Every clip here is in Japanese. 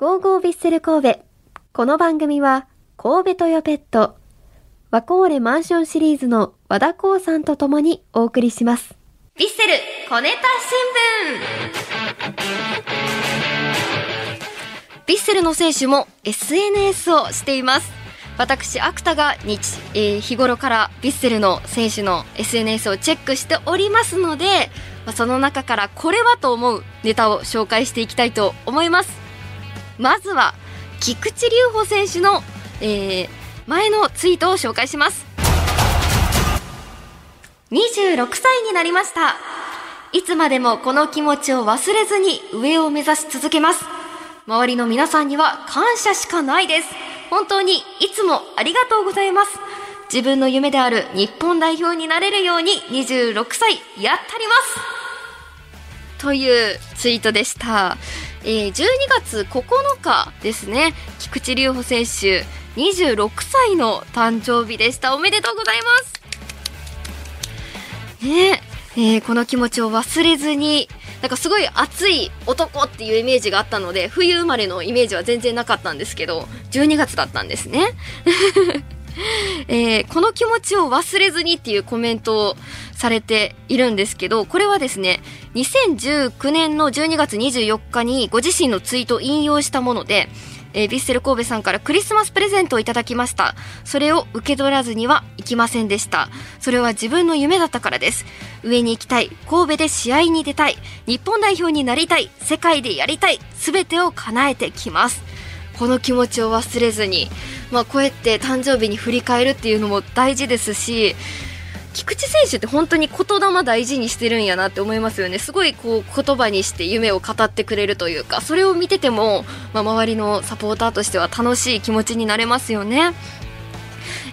ゴーゴービッセル神戸。この番組は、神戸トヨペット、ワコーレマンションシリーズの和田光さんと共にお送りします。ヴィッセル小ネタ新聞ヴィッセルの選手も SNS をしています私アクタが日、えー日頃からヴィッセルの選手の SNS をチェックしておりますので、まあその中からこれはと思うネタを紹介していきたいと思いますまずは菊池隆穂選手の、えー前のツイートを紹介します26歳になりました。いつまでもこの気持ちを忘れずに上を目指し続けます。周りの皆さんには感謝しかないです。本当にいつもありがとうございます。自分の夢である日本代表になれるように26歳やったります。というツイートでした。えー12月9日ですね。菊池隆穂選手26歳の誕生日でした。おめでとうございます。ねえーこの気持ちを忘れずになんかすごい熱い男っていうイメージがあったので冬生まれのイメージは全然なかったんですけど12月だったんですね、えーこの気持ちを忘れずにっていうコメントをされているんですけどこれはですね2019年の12月24日にご自身のツイートを引用したものでえー、ヴィッセル神戸さんからクリスマスプレゼントをいただきました。それを受け取らずにはいきませんでした。それは自分の夢だったからです。上に行きたい。神戸で試合に出たい。日本代表になりたい。世界でやりたい。すべてを叶えてきます。この気持ちを忘れずに、まあこうやって誕生日に振り返るっていうのも大事ですし、菊池選手って本当に言霊大事にしてるんやなって思いますよね。すごいこう言葉にして夢を語ってくれるというかそれを見てても、まあ、周りのサポーターとしては楽しい気持ちになれますよね。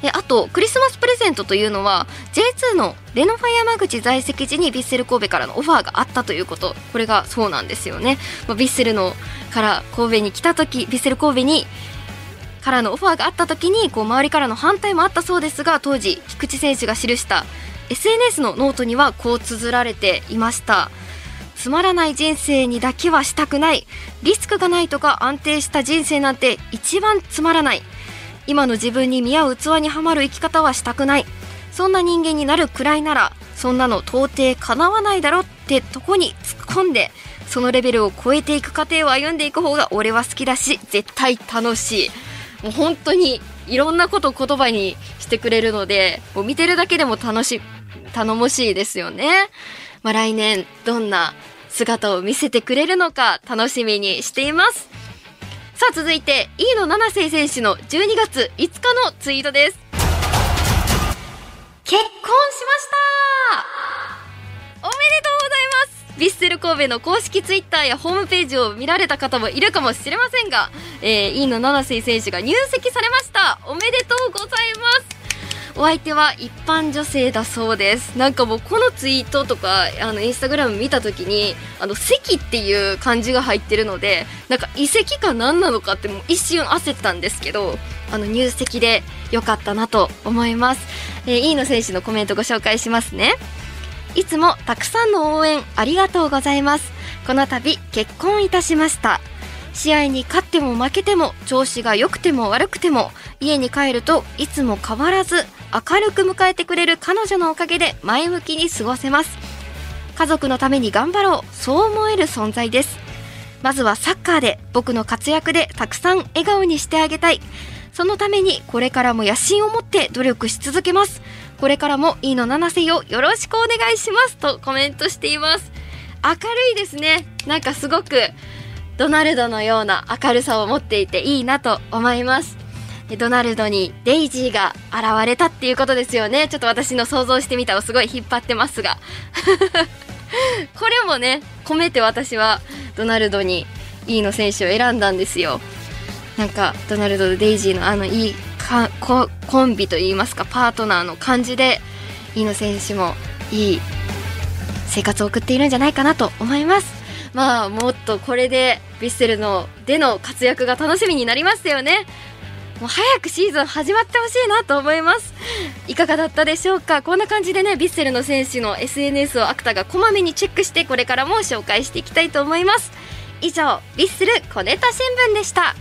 えあとクリスマスプレゼントというのは J2 のレノファ山口在籍時にヴィッセル神戸からのオファーがあったということ。これがそうなんですよね、まあ、ヴィッセルのから神戸に来た時ヴィッセル神戸にからのオファーがあった時にこう周りからの反対もあったそうですが当時菊池選手が記した SNS のノートにはこう綴られていました。つまらない人生にだけはしたくないリスクがないとか安定した人生なんて一番つまらない。今の自分に見合う器にはまる生き方はしたくない。そんな人間になるくらいならそんなの到底かなわないだろってとこに突っ込んでそのレベルを超えていく過程を歩んでいく方が俺は好きだし絶対楽しい。もう本当にいろんなことを言葉にしてくれるのでもう見てるだけでも楽し頼もしいですよね、まあ、来年どんな姿を見せてくれるのか楽しみにしています。さあ続いて飯野七瀬選手の12月5日のツイートです。結婚しました。ヴィッセル神戸の公式ツイッターやホームページを見られた方もいるかもしれませんが、えー、飯野七瀬選手が入籍されました。おめでとうございます。お相手は一般女性だそうです。なんかもうこのツイートとかあのインスタグラム見た時にあの席っていう漢字が入ってるのでなんか遺跡か何なのかってもう一瞬焦ったんですけどあの入籍でよかったなと思います、えー、飯野選手のコメントご紹介しますね。いつもたくさんの応援ありがとうございます。この度結婚いたしました。試合に勝っても負けても調子が良くても悪くても家に帰るといつも変わらず明るく迎えてくれる彼女のおかげで前向きに過ごせます。家族のために頑張ろうそう思える存在です。まずはサッカーで僕の活躍でたくさん笑顔にしてあげたい。そのためにこれからも野心を持って努力し続けます。これからもいいの七瀬をよろしくお願いしますとコメントしています。明るいですね。なんかすごくドナルドのような明るさを持っていていいなと思います。ドナルドにデイジーが現れたっていうことですよね。ちょっと私の想像してみたをすごい引っ張ってますが。これもね込めて私はドナルドにいいの選手を選んだんですよ。なんかドナルドとデイジーのあのいいかココンビといいますかパートナーの感じでいいの選手もいい生活を送っているんじゃないかなと思います。まあもっとこれでヴィッセルのでの活躍が楽しみになりましたよね。もう早くシーズン始まってほしいなと思います。いかがだったでしょうか？こんな感じでねヴィッセルの選手の SNS をアクタがこまめにチェックしてこれからも紹介していきたいと思います。以上、ヴィッスル小ネタ新聞でした。